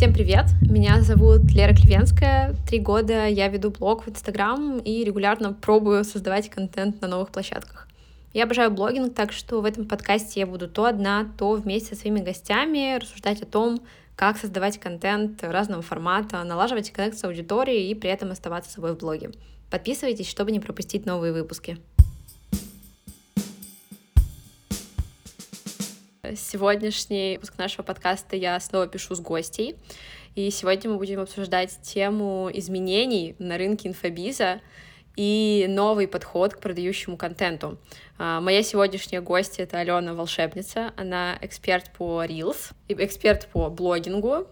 Всем привет! Меня зовут Лера Клевенская. Три года я веду блог в Инстаграм и регулярно пробую создавать контент на новых площадках. Я обожаю блогинг, так что в этом подкасте я буду то одна, то вместе со своими гостями рассуждать о том, как создавать контент разного формата, налаживать коннект с аудиторией и при этом оставаться собой в блоге. Подписывайтесь, чтобы не пропустить новые выпуски. Сегодняшний выпуск нашего подкаста я снова пишу с гостей. И сегодня мы будем обсуждать тему изменений на рынке инфобиза и новый подход к продающему контенту. А, моя сегодняшняя гостья — это Алена Волшебница. Она эксперт по Reels, эксперт по блогингу,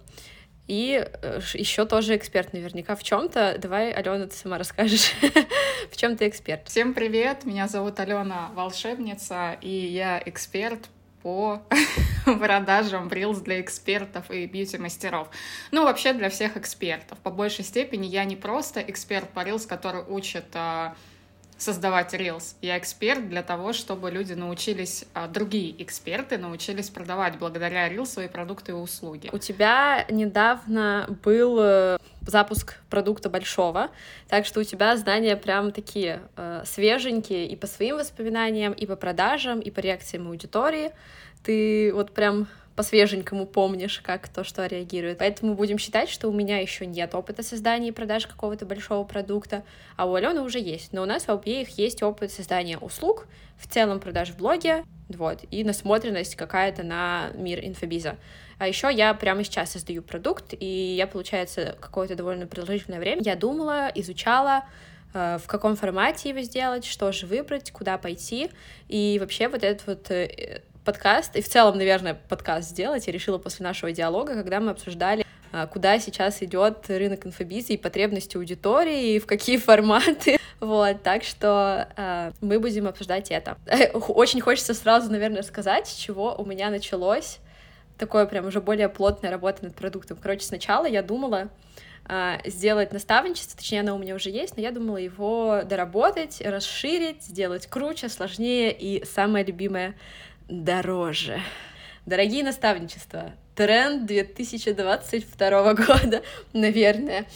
и э, еще тоже эксперт наверняка в чем-то. Давай, Алена, ты сама расскажешь, в чем ты эксперт. Всем привет, меня зовут Алена Волшебница, и я эксперт по продажам Reels для экспертов и бьюти-мастеров. Ну, вообще для всех экспертов. По большей степени я не просто эксперт по Reels, который учит а, создавать Reels. Я эксперт для того, чтобы люди научились, а, другие эксперты научились продавать благодаря Reels свои продукты и услуги. У тебя недавно был э, запуск продукта большого, так что у тебя знания прям такие э, свеженькие и по своим воспоминаниям, и по продажам, и по реакциям аудитории. Ты вот прям по-свеженькому помнишь, как то, что реагирует. Поэтому будем считать, что у меня еще нет опыта создания и продаж какого-то большого продукта, а у Алены уже есть. Но у нас в обеих есть опыт создания услуг, в целом продаж в блоге, вот, и насмотренность какая-то на мир инфобиза. А еще я прямо сейчас создаю продукт, и я, получается, какое-то довольно продолжительное время я думала, изучала, э, в каком формате его сделать, что же выбрать, куда пойти. И вообще вот этот вот э, подкаст, и в целом, наверное, подкаст сделать, я решила после нашего диалога, когда мы обсуждали а, куда сейчас идет рынок инфобиза и потребности аудитории, и в какие форматы. Вот, так что э, мы будем обсуждать это. Очень хочется сразу, наверное, сказать, с чего у меня началось такое прям уже более плотная работа над продуктом. Короче, сначала я думала э, сделать наставничество, точнее, оно у меня уже есть, но я думала его доработать, расширить, сделать круче, сложнее и самое любимое дороже. Дорогие наставничества, тренд 2022 года, наверное.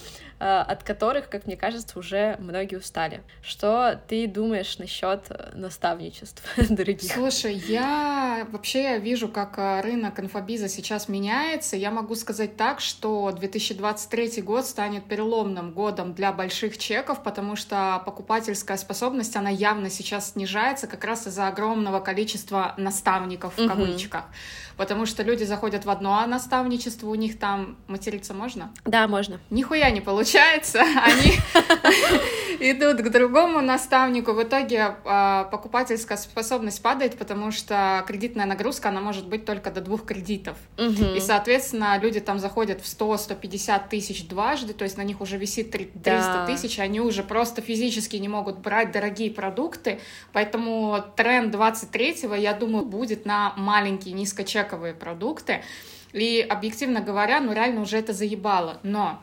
Э, от которых, как мне кажется, уже многие устали. Что ты думаешь насчет наставничеств, дорогих? Слушай, я вообще вижу, как э, рынок инфобиза сейчас меняется. Я могу сказать так, что 2023 год станет переломным годом для больших чеков, потому что покупательская способность, она явно сейчас снижается как раз из-за огромного количества наставников в кавычках. Потому что люди заходят в одно наставничество, у них там материться можно? Да, можно. Нихуя не получается получается, они идут к другому наставнику. В итоге а, покупательская способность падает, потому что кредитная нагрузка, она может быть только до двух кредитов. И, соответственно, люди там заходят в 100-150 тысяч дважды, то есть на них уже висит 300 тысяч, они уже просто физически не могут брать дорогие продукты, поэтому тренд 23-го, я думаю, будет на маленькие низкочековые продукты. И объективно говоря, ну реально уже это заебало. Но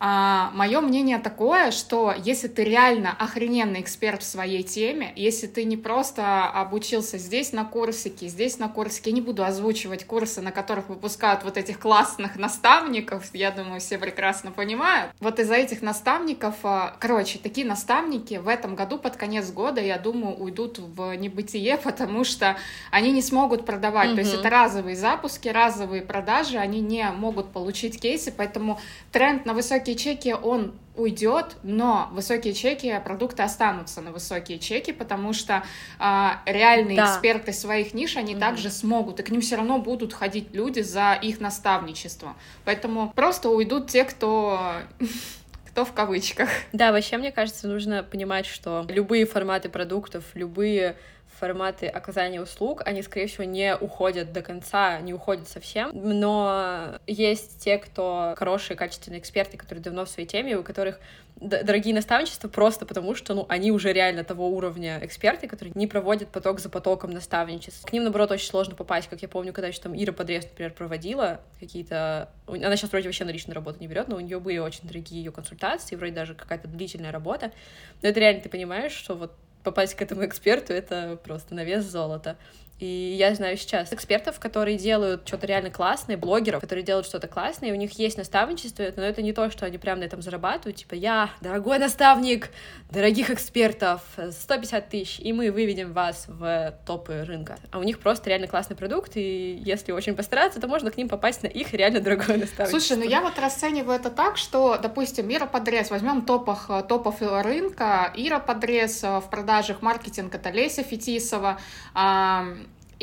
а, мое мнение такое, что если ты реально охрененный эксперт в своей теме, если ты не просто обучился здесь на курсике, здесь на курсике, я не буду озвучивать курсы, на которых выпускают вот этих классных наставников, я думаю, все прекрасно понимают. Вот из-за этих наставников, а, короче, такие наставники в этом году под конец года, я думаю, уйдут в небытие, потому что они не смогут продавать. Mm-hmm. То есть это разовые запуски, разовые продажи, они не могут получить кейсы, поэтому тренд на высокие высокие чеки, он уйдет, но высокие чеки, продукты останутся на высокие чеки, потому что а, реальные да. эксперты своих ниш, они mm-hmm. также смогут, и к ним все равно будут ходить люди за их наставничество. Поэтому просто уйдут те, кто кто в кавычках. Да, вообще, мне кажется, нужно понимать, что любые форматы продуктов, любые форматы оказания услуг, они, скорее всего, не уходят до конца, не уходят совсем, но есть те, кто хорошие, качественные эксперты, которые давно в своей теме, у которых дорогие наставничества просто потому, что ну, они уже реально того уровня эксперты, которые не проводят поток за потоком наставничеств. К ним, наоборот, очень сложно попасть, как я помню, когда еще там Ира Подрез, например, проводила какие-то... Она сейчас вроде вообще на личную работу не берет, но у нее были очень дорогие ее консультации, вроде даже какая-то длительная работа. Но это реально ты понимаешь, что вот попасть к этому эксперту — это просто на вес золота. И я знаю сейчас экспертов, которые делают что-то реально классное, блогеров, которые делают что-то классное, и у них есть наставничество, но это не то, что они прям на этом зарабатывают, типа, я, дорогой наставник, дорогих экспертов, 150 тысяч, и мы выведем вас в топы рынка. А у них просто реально классный продукт, и если очень постараться, то можно к ним попасть на их реально дорогое наставничество. Слушай, ну я вот расцениваю это так, что, допустим, Ира Подрез, возьмем топах, топов рынка, Ира Подрез в продажах, маркетинг, это Леся Фетисова,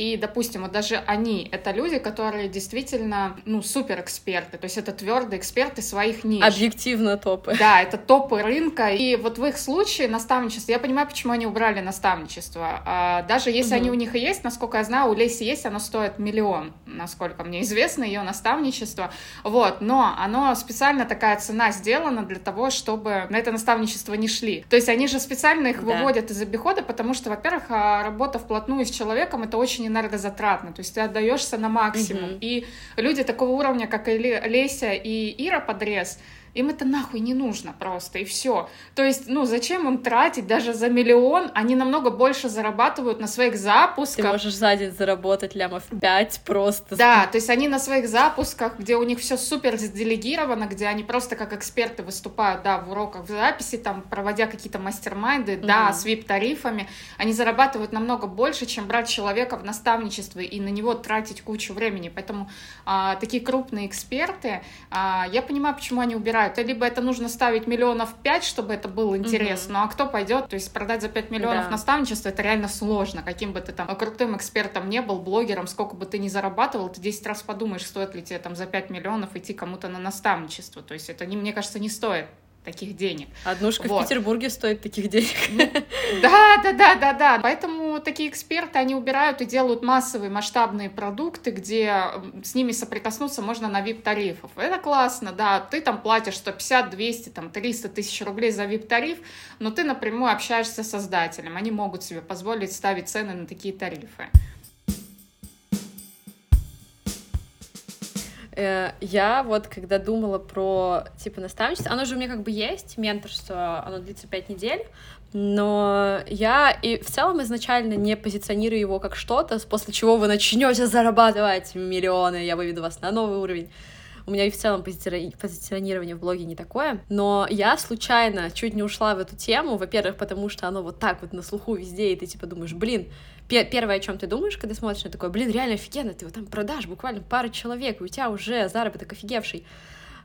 и, допустим, вот даже они — это люди, которые действительно, ну, супер эксперты, то есть это твердые эксперты своих ниш. Объективно топы. Да, это топы рынка. И вот в их случае наставничество, я понимаю, почему они убрали наставничество. А, даже если угу. они у них и есть, насколько я знаю, у Леси есть, оно стоит миллион, насколько мне известно, ее наставничество. Вот, но оно специально такая цена сделана для того, чтобы на это наставничество не шли. То есть они же специально их да. выводят из обихода, потому что, во-первых, а, работа вплотную с человеком — это очень энергозатратно, то есть ты отдаешься на максимум. Mm-hmm. И люди такого уровня, как Леся и Ира Подрез, им это нахуй не нужно просто, и все. То есть, ну, зачем им тратить даже за миллион? Они намного больше зарабатывают на своих запусках. Ты можешь за день заработать лямов 5 просто. Да, то есть они на своих запусках, где у них все супер сделегировано, где они просто как эксперты выступают, да, в уроках в записи, там, проводя какие-то мастер-майнды, угу. да, с вип-тарифами, они зарабатывают намного больше, чем брать человека в наставничество и на него тратить кучу времени. Поэтому а, такие крупные эксперты, а, я понимаю, почему они убирают выбирают. Либо это нужно ставить миллионов пять, чтобы это было интересно, угу. а кто пойдет? То есть продать за 5 миллионов да. наставничество это реально сложно. Каким бы ты там крутым экспертом не был, блогером, сколько бы ты ни зарабатывал, ты 10 раз подумаешь, стоит ли тебе там за 5 миллионов идти кому-то на наставничество. То есть это, не, мне кажется, не стоит таких денег. Однушка вот. в Петербурге стоит таких денег. Ну, да, да, да, да, да. Поэтому такие эксперты, они убирают и делают массовые масштабные продукты, где с ними соприкоснуться можно на VIP-тарифов. Это классно, да. Ты там платишь 150, 200, там 300 тысяч рублей за VIP-тариф, но ты напрямую общаешься с создателем. Они могут себе позволить ставить цены на такие тарифы. Я вот, когда думала про, типа, наставничество, оно же у меня как бы есть, менторство, оно длится пять недель, но я и в целом изначально не позиционирую его как что-то, после чего вы начнете зарабатывать миллионы, я выведу вас на новый уровень. У меня и в целом позиционирование в блоге не такое. Но я случайно чуть не ушла в эту тему. Во-первых, потому что оно вот так вот на слуху везде, и ты типа думаешь, блин, первое, о чем ты думаешь, когда смотришь на такое, блин, реально офигенно, ты вот там продашь буквально пару человек, и у тебя уже заработок офигевший.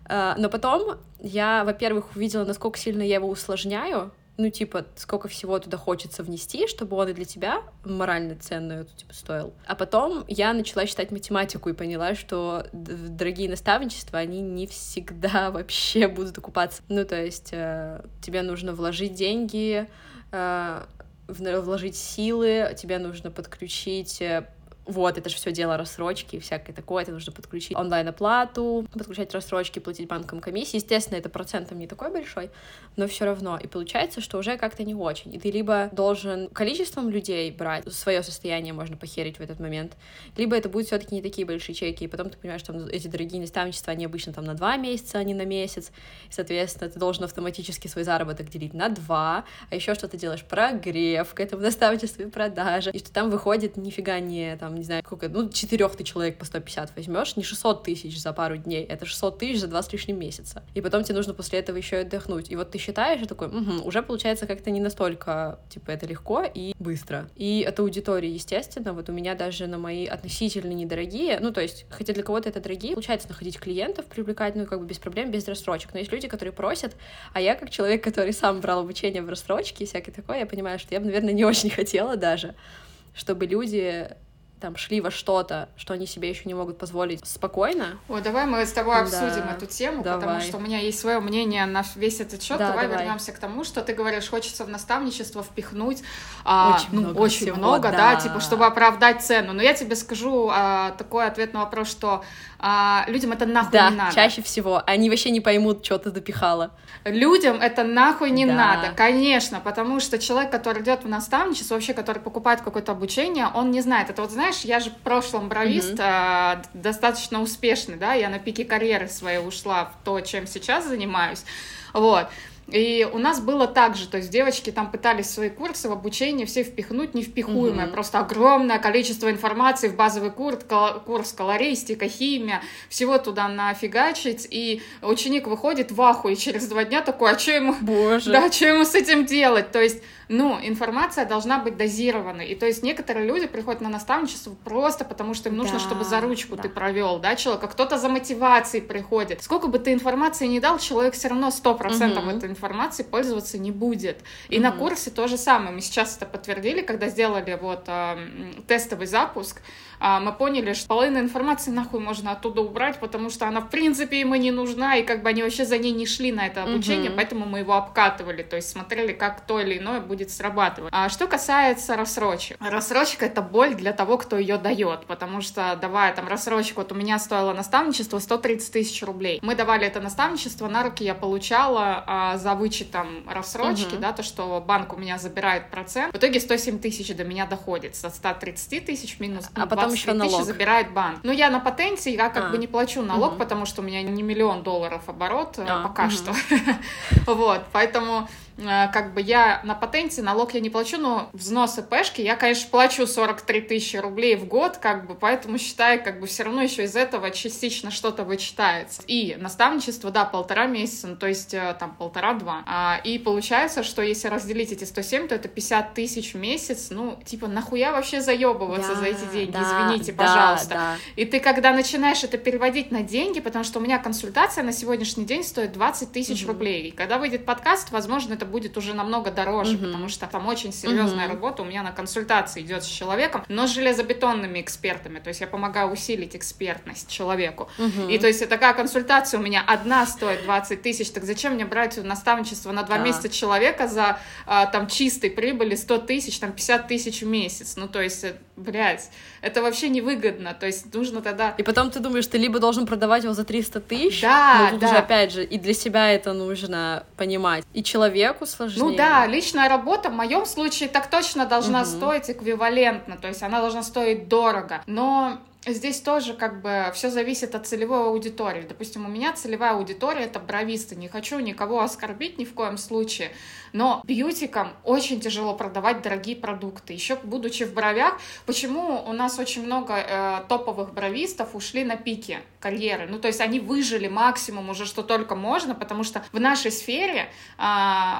А, но потом я, во-первых, увидела, насколько сильно я его усложняю, ну, типа, сколько всего туда хочется внести, чтобы он и для тебя морально ценную типа, стоил. А потом я начала считать математику и поняла, что дорогие наставничества, они не всегда вообще будут окупаться. Ну, то есть э, тебе нужно вложить деньги, э, вложить силы, тебе нужно подключить э, вот, это же все дело рассрочки и всякое такое, это нужно подключить онлайн-оплату, подключать рассрочки, платить банкам комиссии. Естественно, это процентом не такой большой, но все равно. И получается, что уже как-то не очень. И ты либо должен количеством людей брать, свое состояние можно похерить в этот момент, либо это будет все-таки не такие большие чеки, и потом ты понимаешь, что эти дорогие наставничества, они обычно там на два месяца, а не на месяц, и, соответственно, ты должен автоматически свой заработок делить на два, а еще что ты делаешь прогрев к этому наставничеству и продаже, и что там выходит нифига не там не знаю, сколько, ну, четырех ты человек по 150 возьмешь, не 600 тысяч за пару дней, это 600 тысяч за два с лишним месяца. И потом тебе нужно после этого еще и отдохнуть. И вот ты считаешь, и такой, угу, уже получается как-то не настолько, типа, это легко и быстро. И от аудитории, естественно, вот у меня даже на мои относительно недорогие, ну, то есть, хотя для кого-то это дорогие, получается находить клиентов, привлекать, ну, как бы без проблем, без рассрочек. Но есть люди, которые просят, а я как человек, который сам брал обучение в рассрочке и всякое такое, я понимаю, что я бы, наверное, не очень хотела даже, чтобы люди там шли во что-то, что они себе еще не могут позволить спокойно. О, давай мы с тобой обсудим да, эту тему, давай. потому что у меня есть свое мнение на весь этот счет. Да, давай, давай вернемся к тому, что ты говоришь, хочется в наставничество впихнуть а, очень ну, много, очень всего, много да. да, типа, чтобы оправдать цену. Но я тебе скажу а, такой ответ на вопрос, что а, людям это нахуй да, не надо. чаще всего. Они вообще не поймут, что ты допихала. Людям это нахуй не да. надо, конечно, потому что человек, который идет в наставничество, вообще, который покупает какое-то обучение, он не знает. Это вот знаешь, я же в прошлом бровист, mm-hmm. а, достаточно успешный, да, я на пике карьеры своей ушла в то, чем сейчас занимаюсь, вот. И у нас было так же, то есть девочки там пытались свои курсы в обучение все впихнуть невпихуемое, mm-hmm. просто огромное количество информации в базовый курс, курс колористика, химия, всего туда нафигачить, и ученик выходит в ахуе через два дня такой, а что ему... Боже. Да, что ему с этим делать? То есть ну, информация должна быть дозированной. И то есть некоторые люди приходят на наставничество просто потому, что им нужно, да, чтобы за ручку да. ты провел, да, человека. Кто-то за мотивацией приходит. Сколько бы ты информации не дал, человек все равно 100% угу. этой информации пользоваться не будет. И угу. на курсе то же самое. Мы сейчас это подтвердили, когда сделали вот э, тестовый запуск. А, мы поняли, что половина информации нахуй можно оттуда убрать, потому что она в принципе ему не нужна, и как бы они вообще за ней не шли на это обучение, угу. поэтому мы его обкатывали, то есть смотрели, как то или иное будет срабатывать. А что касается рассрочек. Рассрочка — это боль для того, кто ее дает, потому что, давая там рассрочку, вот у меня стоило наставничество 130 тысяч рублей. Мы давали это наставничество, на руки я получала а, за вычетом рассрочки, угу. да, то, что банк у меня забирает процент. В итоге 107 тысяч до меня доходит со 130 тысяч минус ну, а потом еще налог. забирает банк. Ну, я на патенте, я как а. бы не плачу налог, угу. потому что у меня не миллион долларов оборот а. пока угу. что. вот, поэтому как бы я на патенте налог я не плачу, но взносы пешки я, конечно, плачу 43 тысячи рублей в год, как бы, поэтому считаю, как бы все равно еще из этого частично что-то вычитается. И наставничество, да, полтора месяца, ну, то есть э, там полтора-два. А, и получается, что если разделить эти 107, то это 50 тысяч в месяц, ну, типа, нахуя вообще заебываться да, за эти деньги, да, извините, да, пожалуйста. Да. И ты, когда начинаешь это переводить на деньги, потому что у меня консультация на сегодняшний день стоит 20 тысяч угу. рублей, и когда выйдет подкаст, возможно, это будет уже намного дороже, mm-hmm. потому что там очень серьезная mm-hmm. работа. У меня на консультации идет с человеком, но с железобетонными экспертами. То есть я помогаю усилить экспертность человеку. Mm-hmm. И то есть такая консультация у меня одна стоит 20 тысяч. Так зачем мне брать наставничество на два да. месяца человека за а, там чистой прибыли 100 тысяч, там 50 тысяч в месяц? Ну, то есть, э, блядь, это вообще невыгодно. То есть нужно тогда... И потом ты думаешь, ты либо должен продавать его за 300 тысяч, да, но тут да. уже, опять же, и для себя это нужно понимать. И человеку сложнее. Ну да, личная работа в моем случае так точно должна угу. стоить эквивалентно, то есть она должна стоить дорого. Но Здесь тоже как бы все зависит от целевой аудитории. Допустим, у меня целевая аудитория это бровисты. Не хочу никого оскорбить ни в коем случае. Но бьютикам очень тяжело продавать дорогие продукты. Еще будучи в бровях, почему у нас очень много э, топовых бровистов ушли на пике карьеры? Ну, то есть они выжили максимум уже, что только можно, потому что в нашей сфере э,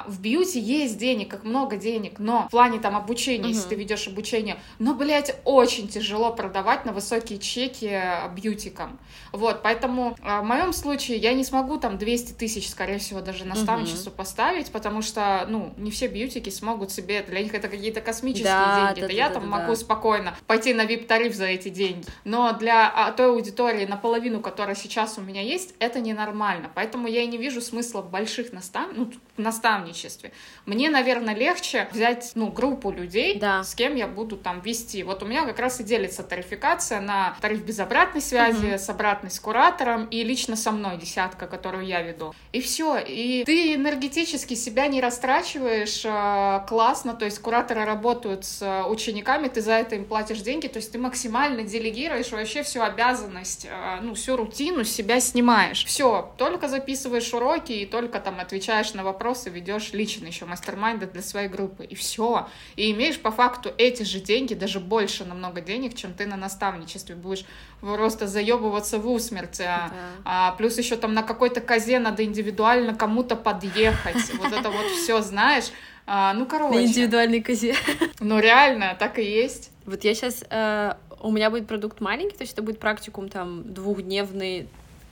в бьюти есть денег, как много денег, но в плане там обучения, угу. если ты ведешь обучение, но, блядь, очень тяжело продавать на высокие чеки бьютикам. Вот, поэтому э, в моем случае я не смогу там 200 тысяч, скорее всего, даже наставничество угу. поставить, потому что ну, не все бьютики смогут себе, для них это какие-то космические да, деньги. Да, да, я да, там да, могу да. спокойно пойти на VIP-тариф за эти деньги. Но для а, той аудитории, наполовину, которая сейчас у меня есть, это ненормально. Поэтому я и не вижу смысла в больших настав... ну, наставничестве. Мне, наверное, легче взять, ну, группу людей, да. с кем я буду там вести. Вот у меня как раз и делится тарификация на тариф без обратной связи, угу. с обратной с куратором и лично со мной десятка, которую я веду. И все. И ты энергетически себя не расстраиваешь оплачиваешь э, классно, то есть кураторы работают с э, учениками, ты за это им платишь деньги, то есть ты максимально делегируешь вообще всю обязанность, э, ну, всю рутину с себя снимаешь. Все, только записываешь уроки и только там отвечаешь на вопросы, ведешь лично еще мастер-майнды для своей группы, и все. И имеешь по факту эти же деньги, даже больше намного денег, чем ты на наставничестве будешь просто заебываться в усмерть. Да. А, плюс еще там на какой-то козе надо индивидуально кому-то подъехать. Вот это вот все, знаешь. А, ну, короче. На индивидуальной козе. Ну, реально, так и есть. Вот я сейчас... Э, у меня будет продукт маленький, то есть это будет практикум там двухдневный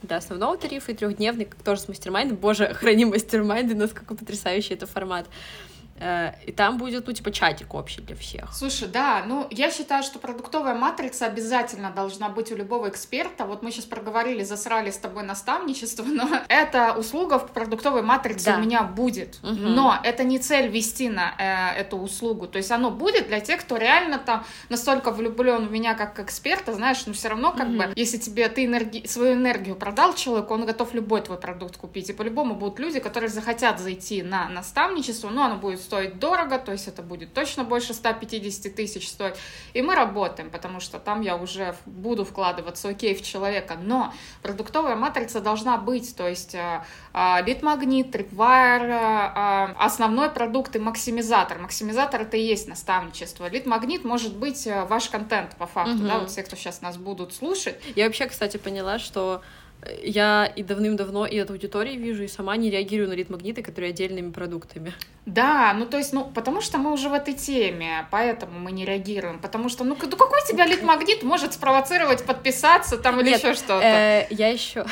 до основного тарифа и трехдневный, тоже с мастер-майндом. Боже, храни мастер-майнды, насколько потрясающий это формат. Э, и там будет, ну, типа, чатик общий для всех. Слушай, да, ну, я считаю, что продуктовая матрица обязательно должна быть у любого эксперта. Вот мы сейчас проговорили, засрали с тобой наставничество, но эта услуга в продуктовой матрице да. у меня будет. Угу. Но это не цель вести на э, эту услугу. То есть оно будет для тех, кто реально там настолько влюблен в меня как эксперта, знаешь, но все равно, как угу. бы, если тебе ты энерги... свою энергию продал человеку, он готов любой твой продукт купить. И по-любому будут люди, которые захотят зайти на наставничество, но оно будет стоить дорого, то есть это будет точно больше 150 тысяч стоить. И мы работаем, потому что там я уже буду вкладываться, окей, в человека. Но продуктовая матрица должна быть, то есть лид-магнит, трипвайр, основной продукт и максимизатор. Максимизатор это и есть наставничество. Лид-магнит может быть э, ваш контент по факту, угу. да, вот все, кто сейчас нас будут слушать. Я вообще, кстати, поняла, что я и давным-давно и от аудитории вижу, и сама не реагирую на лид-магниты, которые отдельными продуктами. Да, ну то есть, ну, потому что мы уже в этой теме, поэтому мы не реагируем, потому что, ну, ну какой тебя лид-магнит может спровоцировать подписаться там или еще что-то? Э, я еще,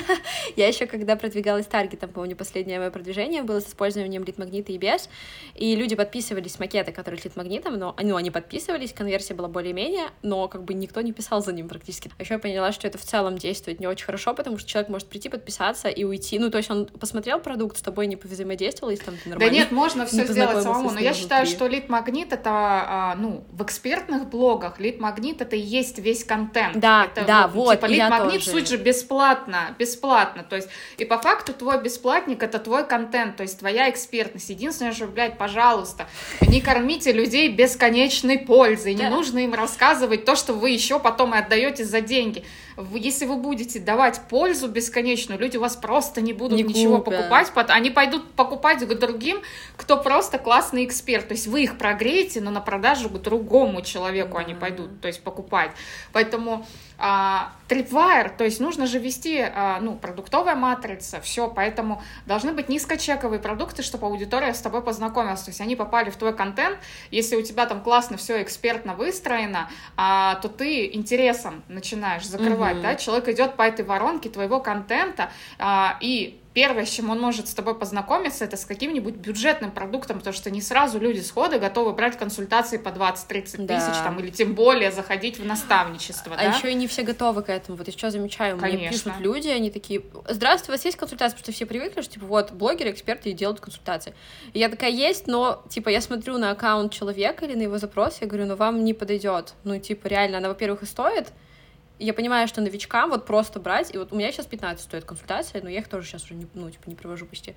я еще, когда продвигалась таргетом, помню, последнее мое продвижение было с использованием лид-магнита и без, и люди подписывались с макета, который с лид-магнитом, но ну, они подписывались, конверсия была более-менее, но как бы никто не писал за ним практически. А еще я поняла, что это в целом действует не очень хорошо, потому что человек может прийти, подписаться и уйти. Ну, то есть он посмотрел продукт, с тобой не повзаимодействовал, если там ты нормально. Да нет, можно все сделать самому, но я считаю, что лид-магнит это, а, ну, в экспертных блогах лид-магнит это и есть весь контент. Да, это, да, ну, вот. Типа лид-магнит суть же бесплатно, бесплатно, то есть, и по факту твой бесплатник это твой контент, то есть твоя экспертность. Единственное, что, блядь, пожалуйста, не кормите людей бесконечной пользой, не нужно им рассказывать то, что вы еще потом и отдаете за деньги. Если вы будете давать пользу бесконечную, люди у вас просто не будут не ничего купят. покупать, они пойдут покупать к другим, кто просто классный эксперт. То есть вы их прогреете, но на продажу к другому человеку mm-hmm. они пойдут, то есть покупать. Поэтому а, Tripwire, то есть нужно же вести, а, ну, продуктовая матрица, все, поэтому должны быть низкочековые продукты, чтобы аудитория с тобой познакомилась, то есть они попали в твой контент, если у тебя там классно все экспертно выстроено, а, то ты интересом начинаешь закрывать, mm-hmm. да, человек идет по этой воронке твоего контента, а, и первое, с чем он может с тобой познакомиться, это с каким-нибудь бюджетным продуктом, потому что не сразу люди сходы готовы брать консультации по 20-30 да. тысяч, там, или тем более заходить в наставничество. А да? еще и не все готовы к этому. Вот еще замечаю, Конечно. мне пишут люди, они такие, здравствуйте, у вас есть консультация? Потому что все привыкли, что, типа, вот, блогеры, эксперты делают консультации. И я такая, есть, но, типа, я смотрю на аккаунт человека или на его запрос, я говорю, ну, вам не подойдет. Ну, типа, реально, она, во-первых, и стоит, я понимаю, что новичкам вот просто брать, и вот у меня сейчас 15 стоит консультация, но я их тоже сейчас уже не, ну, типа, не провожу почти.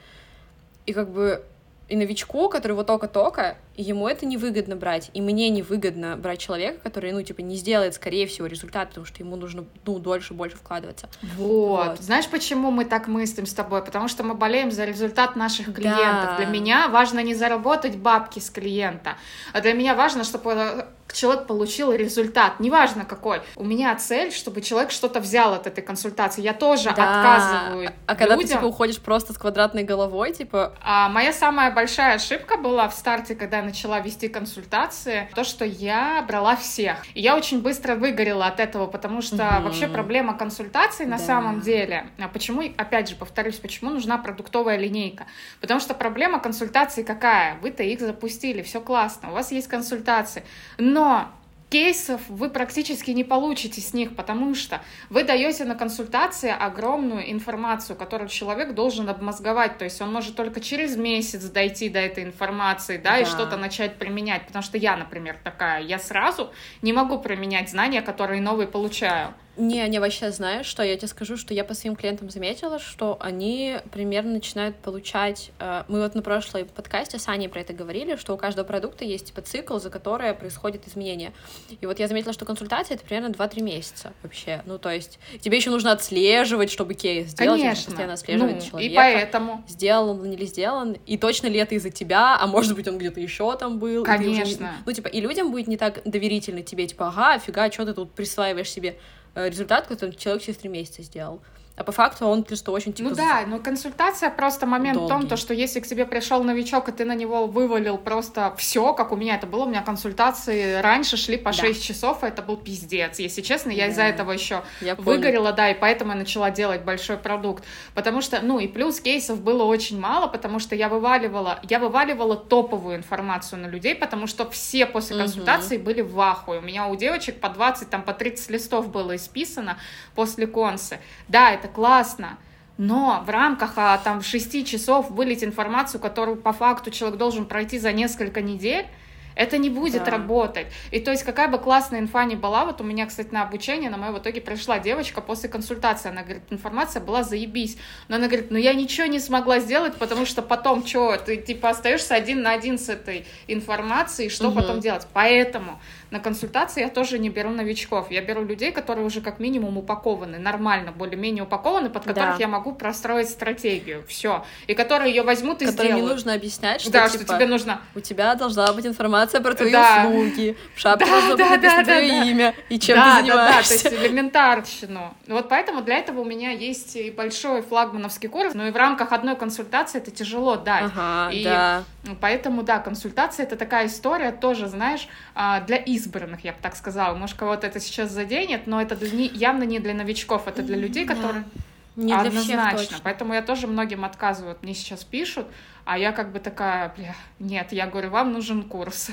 И как бы и новичку, который вот только-только, ему это невыгодно брать, и мне невыгодно брать человека, который, ну, типа, не сделает, скорее всего, результат, потому что ему нужно, ну, дольше, больше вкладываться. Вот. вот. Знаешь, почему мы так мыслим с тобой? Потому что мы болеем за результат наших клиентов. Да. Для меня важно не заработать бабки с клиента, а для меня важно, чтобы человек получил результат, неважно какой. У меня цель, чтобы человек что-то взял от этой консультации. Я тоже да. отказываю. А, а когда ты типа уходишь просто с квадратной головой, типа. А моя самая большая ошибка была в старте, когда я начала вести консультации, то, что я брала всех. И я очень быстро выгорела от этого, потому что угу. вообще проблема консультаций на да. самом деле. А почему, опять же, повторюсь, почему нужна продуктовая линейка? Потому что проблема консультации какая? Вы-то их запустили, все классно, у вас есть консультации, но но кейсов вы практически не получите с них, потому что вы даете на консультации огромную информацию, которую человек должен обмозговать, то есть он может только через месяц дойти до этой информации, да, да. и что-то начать применять, потому что я, например, такая, я сразу не могу применять знания, которые новые получаю. Не, не вообще знаю, что я тебе скажу, что я по своим клиентам заметила, что они примерно начинают получать... Э, мы вот на прошлой подкасте с Аней про это говорили, что у каждого продукта есть типа цикл, за который происходит изменение. И вот я заметила, что консультация — это примерно 2-3 месяца вообще. Ну, то есть тебе еще нужно отслеживать, чтобы кейс сделать, Конечно. постоянно отслеживать ну, человека. И поэтому... Сделан он или сделан, и точно ли это из-за тебя, а может быть он где-то еще там был. Конечно. Уже... Ну, типа, и людям будет не так доверительно тебе, типа, ага, фига, что ты тут присваиваешь себе результат, который человек через три месяца сделал. А по факту он просто очень типа... Ну да, но консультация просто момент долгий. в том, то, что если к тебе пришел новичок, и ты на него вывалил просто все, как у меня это было, у меня консультации раньше шли по да. 6 часов, и это был пиздец. Если честно, я да. из-за этого еще я выгорела, да, и поэтому я начала делать большой продукт. Потому что, ну и плюс кейсов было очень мало, потому что я вываливала, я вываливала топовую информацию на людей, потому что все после консультации угу. были в ахуе. У меня у девочек по 20, там по 30 листов было исписано после консы. Да, это это классно, но в рамках а, там 6 часов вылить информацию, которую по факту человек должен пройти за несколько недель, Это не будет Да. работать. И то есть какая бы классная инфа ни была, вот у меня, кстати, на обучение, на мое в итоге пришла девочка после консультации, она говорит, информация была заебись. Но она говорит, ну я ничего не смогла сделать, потому что потом что, ты типа остаешься один на один с этой информацией, что Мгм. потом делать? Поэтому на консультации я тоже не беру новичков, я беру людей, которые уже как минимум упакованы, нормально, более-менее упакованы, под которых Да. я могу простроить стратегию, все, и которые ее возьмут и Которым не сделают. нужно объяснять, что, да, типа, что тебе нужно у тебя должна быть информация про твои Да. услуги, в шапке Да, должно быть да, написано да, да, твое да. имя и чем да, ты Да, да, то занимаешься. есть элементарщину. Вот поэтому для этого у меня есть и большой флагмановский курс, но и в рамках одной консультации это тяжело дать. Ага, И да. Поэтому, да, консультация это такая история тоже, знаешь, а, для избранных, я бы так сказала. Может, кого-то это сейчас заденет, но это для не- явно не для новичков, это для людей, Да. которые Не для всех однозначно. точно. Поэтому я тоже многим отказываю. Мне сейчас пишут, а я как бы такая, бля, нет, я говорю, вам нужен курс.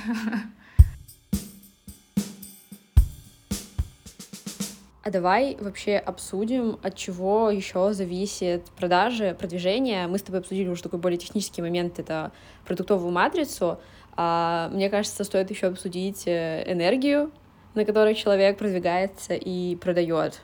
А давай вообще обсудим, от чего еще зависит продажи, продвижение. Мы с тобой обсудили уже такой более технический момент, это продуктовую матрицу. А мне кажется, стоит еще обсудить э, энергию, на которой человек продвигается и продает.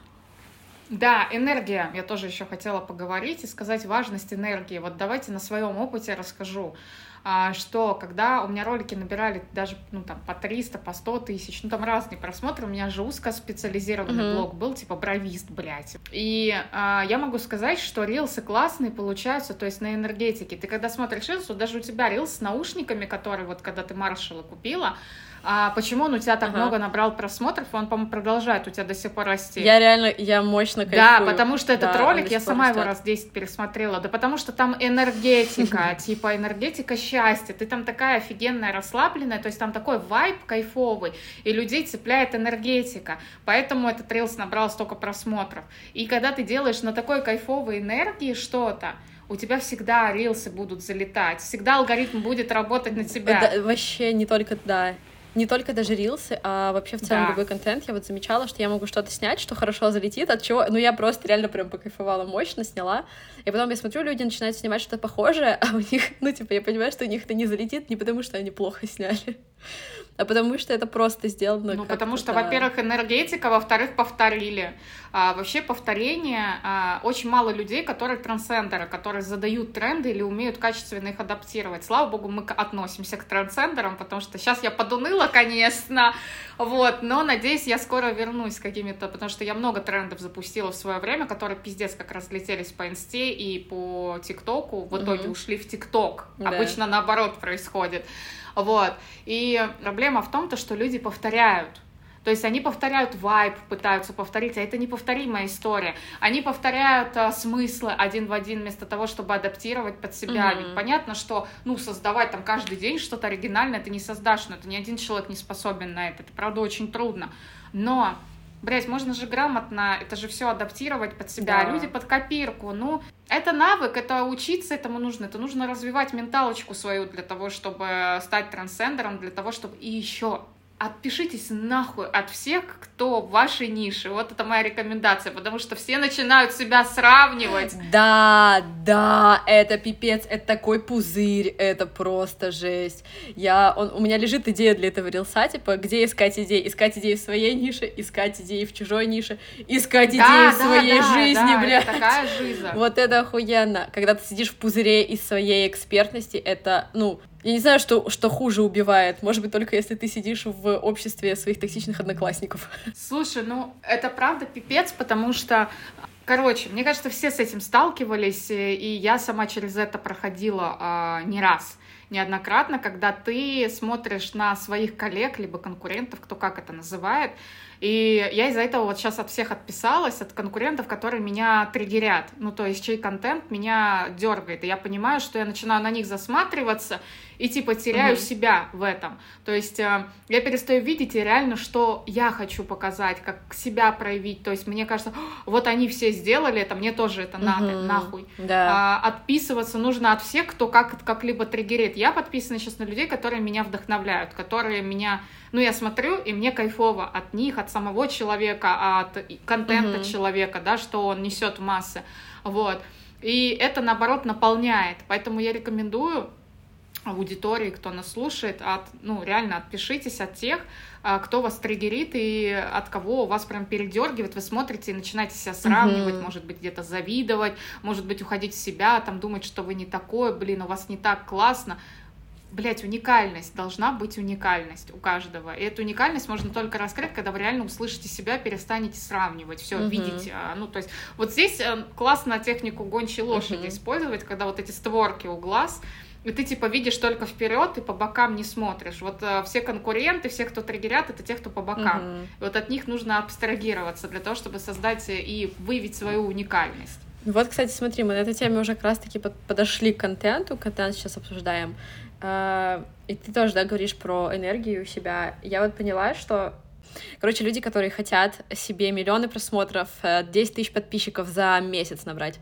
Да, энергия. Я тоже еще хотела поговорить и сказать важность энергии. Вот давайте на своем опыте расскажу, а, что когда у меня ролики набирали даже ну, там, по 300, по 100 тысяч, ну там разные просмотры, у меня же узкоспециализированный блог был, типа бровист, блядь. И а, я могу сказать, что рилсы классные получаются, то есть на энергетике. Ты когда смотришь рилс, вот даже у тебя рилс с наушниками, которые вот когда ты маршала купила, а почему он у тебя так Ага. много набрал просмотров, и он, по-моему, продолжает у тебя до сих пор расти. Я реально, я мощно Да, кайфую. потому что этот Да, ролик, я сама его растет. раз 10 пересмотрела, да потому что там энергетика, типа энергетика счастья, ты там такая офигенная, расслабленная, то есть там такой вайб кайфовый, и людей цепляет энергетика, поэтому этот рилс набрал столько просмотров. И когда ты делаешь на такой кайфовой энергии что-то, у тебя всегда рилсы будут залетать, всегда алгоритм будет работать на тебя. Да, вообще не только, да, не только даже рилсы, а вообще в целом Да. любой контент. Я вот замечала, что я могу что-то снять, что хорошо залетит, от чего, ну я просто реально прям покайфовала мощно, сняла. И потом я смотрю, люди начинают снимать что-то похожее, а у них, ну типа, я понимаю, что у них это не залетит не потому, что они плохо сняли, а потому что это просто сделано Ну, потому что, да. во-первых, энергетика, во-вторых, повторили. А, вообще, повторение, а, очень мало людей, которые трансцендеры, которые задают тренды или умеют качественно их адаптировать. Слава богу, мы относимся к трансцендерам, потому что сейчас я подуныла, конечно, вот, но, надеюсь, я скоро вернусь с какими-то, потому что я много трендов запустила в свое время, которые пиздец как разлетелись по инсте и по тиктоку, в итоге Мгм. ушли в тикток. Да. Обычно наоборот происходит. Вот. И проблема в том, то, что люди повторяют. То есть они повторяют вайб, пытаются повторить, а это неповторимая история. Они повторяют а, смыслы один в один вместо того, чтобы адаптировать под себя. Мгм. Ведь понятно, что ну, создавать там каждый день что-то оригинальное ты не создашь, но это ни один человек не способен на это. Это правда очень трудно. Но Блять, можно же грамотно это же все адаптировать под себя, Да. люди под копирку. Ну, это навык, это учиться этому нужно, это нужно развивать менталочку свою для того, чтобы стать трансцендером, для того, чтобы и еще отпишитесь нахуй от всех, кто в вашей нише. Вот это моя рекомендация, потому что все начинают себя сравнивать. Да, да, это пипец, это такой пузырь, это просто жесть. Я, он, у меня лежит идея для этого рилса, типа, где искать идеи? Искать идеи в своей нише, искать идеи в чужой нише, искать идеи Да, в своей да, жизни, да, блядь. это такая жизнь. Вот это охуенно. Когда ты сидишь в пузыре из своей экспертности, это, ну, я не знаю, что, что хуже убивает. Может быть, только если ты сидишь в обществе своих токсичных одноклассников. Слушай, ну это правда пипец, потому что, короче, мне кажется, все с этим сталкивались, э, и я сама через это проходила а, не раз, неоднократно, когда ты смотришь на своих коллег, либо конкурентов, кто как это называет, и я из-за этого вот сейчас от всех отписалась, от конкурентов, которые меня триггерят. Ну, то есть, чей контент меня дергает. И я понимаю, что я начинаю на них засматриваться и, типа, теряю Мгм. себя в этом. То есть, э, я перестаю видеть и реально, что я хочу показать, как себя проявить. То есть, мне кажется, «О, вот они все сделали это, мне тоже это надо, Мгм. нахуй. Да. А, отписываться нужно от всех, кто как, как-либо триггерит. Я подписана сейчас на людей, которые меня вдохновляют, которые меня... Ну, я смотрю, и мне кайфово от них, от самого человека, от контента Мгм. человека, да, что он несет в массы. Вот. И это, наоборот, наполняет. Поэтому я рекомендую аудитории, кто нас слушает, от, ну, реально отпишитесь от тех, а, кто вас триггерит и от кого у вас прям передергивает, вы смотрите и начинаете себя сравнивать, mm-hmm. может быть, где-то завидовать, может быть, уходить в себя, там, думать, что вы не такой, блин, у вас не так классно. Блять, уникальность, должна быть уникальность у каждого. И эту уникальность можно только раскрыть, когда вы реально услышите себя, перестанете сравнивать, все, mm-hmm. видите. А, ну, то есть, вот здесь э, классно технику гончей лошади mm-hmm. использовать, когда вот эти створки у глаз, и ты типа видишь только вперед и по бокам не смотришь. Вот э, все конкуренты, все, кто триггерят, это те, кто по бокам. Угу. И вот от них нужно абстрагироваться для того, чтобы создать и выявить свою уникальность. Вот, кстати, смотри, мы на этой теме уже как раз-таки подошли к контенту, контент сейчас обсуждаем. А, и ты тоже, да, говоришь про энергию себя. Я вот поняла, что Короче, люди, которые хотят себе миллионы просмотров, 10 э, тысяч подписчиков за месяц набрать,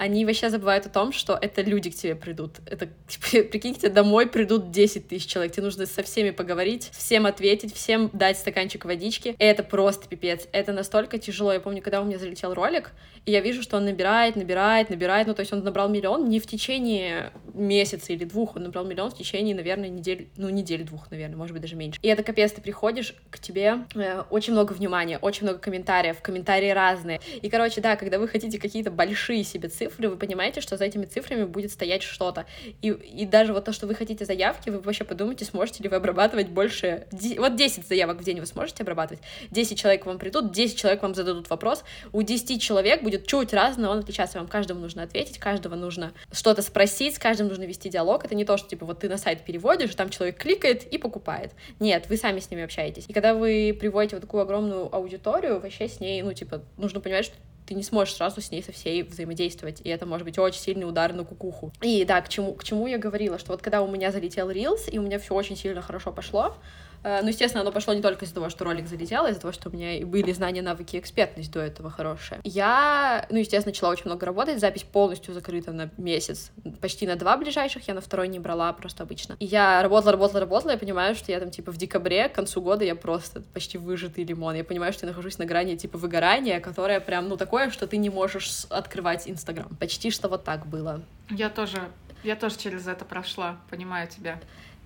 они вообще забывают о том, что это люди к тебе придут. Это, прикиньте, домой придут 10 тысяч человек. Тебе нужно со всеми поговорить, всем ответить, всем дать стаканчик водички. Это просто пипец. Это настолько тяжело. Я помню, когда у меня залетел ролик, и я вижу, что он набирает, набирает, набирает. Ну, то есть он набрал миллион не в течение месяца или двух, он набрал миллион в течение, наверное, недель, ну, недели двух, наверное, может быть, даже меньше. И это капец, ты приходишь, к тебе э, очень много внимания, очень много комментариев, комментарии разные. И, короче, да, когда вы хотите какие-то большие себе цифры, цифры, вы понимаете, что за этими цифрами будет стоять что-то. И, и даже вот то, что вы хотите заявки, вы вообще подумайте, сможете ли вы обрабатывать больше... Вот 10 заявок в день вы сможете обрабатывать, 10 человек вам придут, 10 человек вам зададут вопрос, у 10 человек будет чуть разно, он отличается, вам каждому нужно ответить, каждого нужно что-то спросить, с каждым нужно вести диалог, это не то, что, типа, вот ты на сайт переводишь, там человек кликает и покупает. Нет, вы сами с ними общаетесь. И когда вы приводите вот такую огромную аудиторию, вообще с ней, ну, типа, нужно понимать, что ты не сможешь сразу с ней со всей взаимодействовать, и это может быть очень сильный удар на кукуху. И да, к чему, к чему я говорила, что вот когда у меня залетел Reels, и у меня все очень сильно хорошо пошло, ну, естественно, оно пошло не только из-за того, что ролик залетел, а из-за того, что у меня были знания, навыки, экспертность до этого хорошая. Я, ну, естественно, начала очень много работать, запись полностью закрыта на месяц, почти на два ближайших, я на второй не брала просто обычно. И я работала, работала, работала, я понимаю, что я там, типа, в декабре, к концу года я просто почти выжатый лимон. Я понимаю, что я нахожусь на грани, типа, выгорания, которое прям, ну, такое, что ты не можешь открывать Инстаграм. Почти что вот так было. Я тоже, я тоже через это прошла, понимаю тебя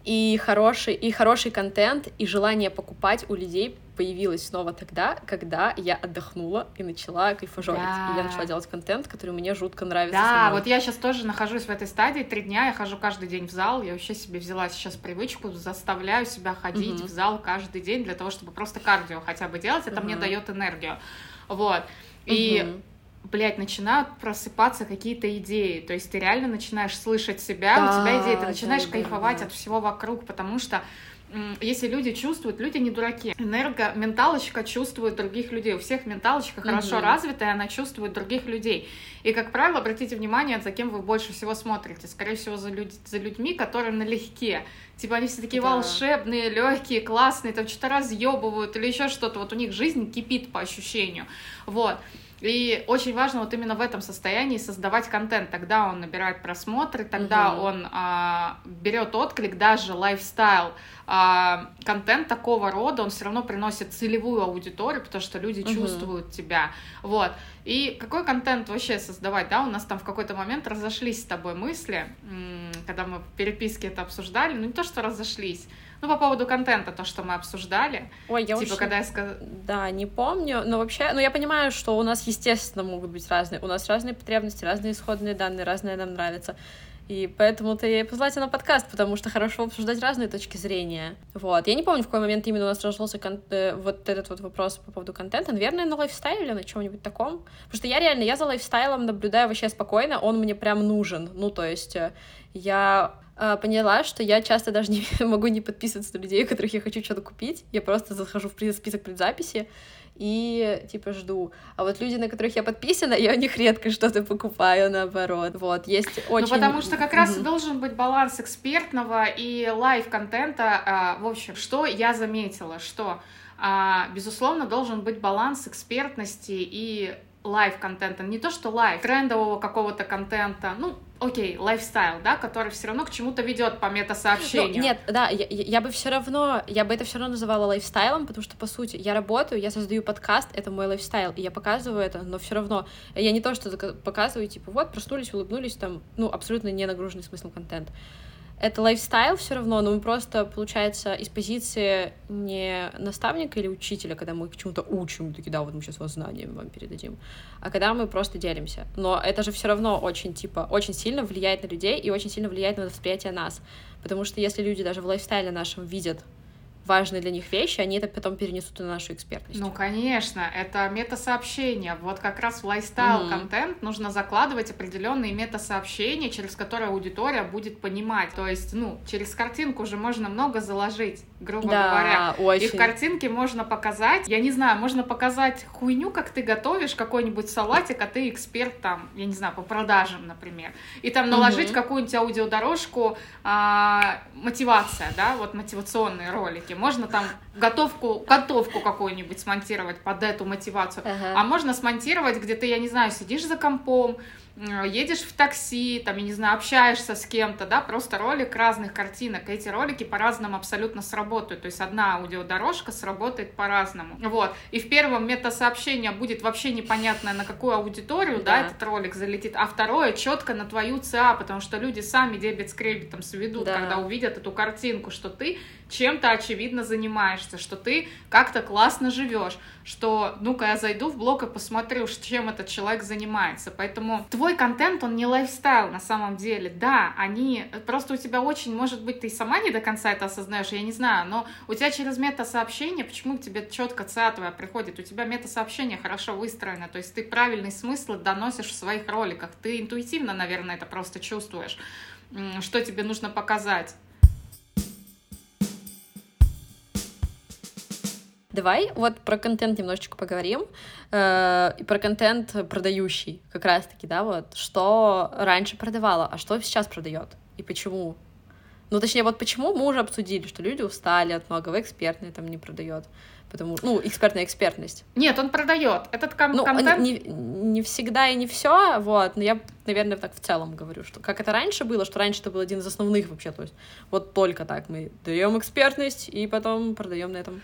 и хороший, и хороший контент, и желание покупать у людей появилось снова тогда, когда я отдохнула и начала кайфажорить. Да. И я начала делать контент, который мне жутко нравится. Да, самой. вот я сейчас тоже нахожусь в этой стадии. Три дня я хожу каждый день в зал. Я вообще себе взяла сейчас привычку, заставляю себя ходить угу. в зал каждый день для того, чтобы просто кардио хотя бы делать. Это угу. мне дает энергию. Вот. И угу блядь, начинают просыпаться какие-то идеи. То есть ты реально начинаешь слышать себя, да, у тебя идеи, ты начинаешь да, кайфовать да. от всего вокруг, потому что если люди чувствуют, люди не дураки. Энергоменталочка чувствует других людей. У всех менталочка хорошо угу. развитая, она чувствует других людей. И, как правило, обратите внимание, за кем вы больше всего смотрите. Скорее всего, за, люд... за людьми, которые налегке. Типа они все такие да. волшебные, легкие, классные, там что-то разъебывают или еще что-то. Вот у них жизнь кипит по ощущению. Вот. И очень важно вот именно в этом состоянии создавать контент. Тогда он набирает просмотры, тогда угу. он а, берет отклик, даже лайфстайл. А, контент такого рода, он все равно приносит целевую аудиторию, потому что люди угу. чувствуют тебя. Вот. И какой контент вообще создавать, да? У нас там в какой-то момент разошлись с тобой мысли, когда мы в переписке это обсуждали. Ну, не то, что разошлись, ну, по поводу контента, то, что мы обсуждали. Ой, я типа, очень... когда я сказала... Да, не помню, но вообще, ну, я понимаю, что у нас, естественно, могут быть разные. У нас разные потребности, разные исходные данные, разные нам нравятся. И поэтому-то я и позвала тебя на подкаст, потому что хорошо обсуждать разные точки зрения. Вот. Я не помню, в какой момент именно у нас разошелся кон- э, вот этот вот вопрос по поводу контента. Наверное, на лайфстайле или на чем-нибудь таком. Потому что я реально, я за лайфстайлом наблюдаю вообще спокойно, он мне прям нужен. Ну, то есть э, я поняла, что я часто даже не могу не подписываться на людей, у которых я хочу что-то купить. Я просто захожу в список предзаписи и типа жду. А вот люди, на которых я подписана, я у них редко что-то покупаю, наоборот. Вот, есть ну, очень... Ну, потому что как раз mm-hmm. должен быть баланс экспертного и life-контента. А, в общем, что я заметила, что, а, безусловно, должен быть баланс экспертности и life-контента, не то что life, трендового какого-то контента, ну, окей, лайфстайл, да, который все равно к чему-то ведет по мета-сообщению. Ну, нет, да, я, я бы все равно, я бы это все равно называла лайфстайлом, потому что, по сути, я работаю, я создаю подкаст, это мой лайфстайл, и я показываю это, но все равно, я не то, что показываю, типа, вот, проснулись, улыбнулись, там, ну, абсолютно не нагруженный смысл контент это лайфстайл все равно, но мы просто, получается, из позиции не наставника или учителя, когда мы чему-то учим, такие, да, вот мы сейчас вас знанием вам передадим, а когда мы просто делимся. Но это же все равно очень, типа, очень сильно влияет на людей и очень сильно влияет на восприятие нас. Потому что если люди даже в лайфстайле нашем видят важные для них вещи, они это потом перенесут на нашу экспертность. Ну, конечно, это метасообщение. Вот как раз в лайфстайл-контент mm-hmm. нужно закладывать определенные метасообщения, через которые аудитория будет понимать. То есть, ну, через картинку уже можно много заложить, грубо да, говоря. Очень. И в картинке можно показать, я не знаю, можно показать хуйню, как ты готовишь какой-нибудь салатик, а ты эксперт там, я не знаю, по продажам, например. И там наложить mm-hmm. какую-нибудь аудиодорожку а, мотивация, да, вот мотивационные ролики. Можно там готовку, готовку какую-нибудь смонтировать под эту мотивацию. Ага. А можно смонтировать, где ты, я не знаю, сидишь за компом, едешь в такси, там, я не знаю, общаешься с кем-то, да, просто ролик разных картинок. Эти ролики по-разному абсолютно сработают. То есть одна аудиодорожка сработает по-разному. Вот. И в первом метасообщение будет вообще непонятно, на какую аудиторию, да, да этот ролик залетит, а второе четко на твою ЦА, потому что люди сами дебет с кредитом сведут, да. когда увидят эту картинку, что ты чем-то очевидно занимаешься, что ты как-то классно живешь, что ну-ка я зайду в блог и посмотрю, чем этот человек занимается. Поэтому твой контент, он не лайфстайл на самом деле. Да, они, просто у тебя очень, может быть, ты сама не до конца это осознаешь, я не знаю, но у тебя через мета-сообщение, почему тебе четко ЦА твоя приходит, у тебя мета-сообщение хорошо выстроено, то есть ты правильный смысл доносишь в своих роликах, ты интуитивно, наверное, это просто чувствуешь что тебе нужно показать. Давай вот про контент немножечко поговорим. Э, и про контент продающий, как раз-таки, да, вот. Что раньше продавало, а что сейчас продает? И почему? Ну, точнее, вот почему мы уже обсудили, что люди устали от многого, экспертный там не продает. Потому, ну, экспертная экспертность. Нет, он продает. Этот кон- ну, контент... Не, не всегда и не все, вот, но я, наверное, так в целом говорю, что как это раньше было, что раньше это был один из основных вообще, то есть вот только так мы даем экспертность и потом продаем на этом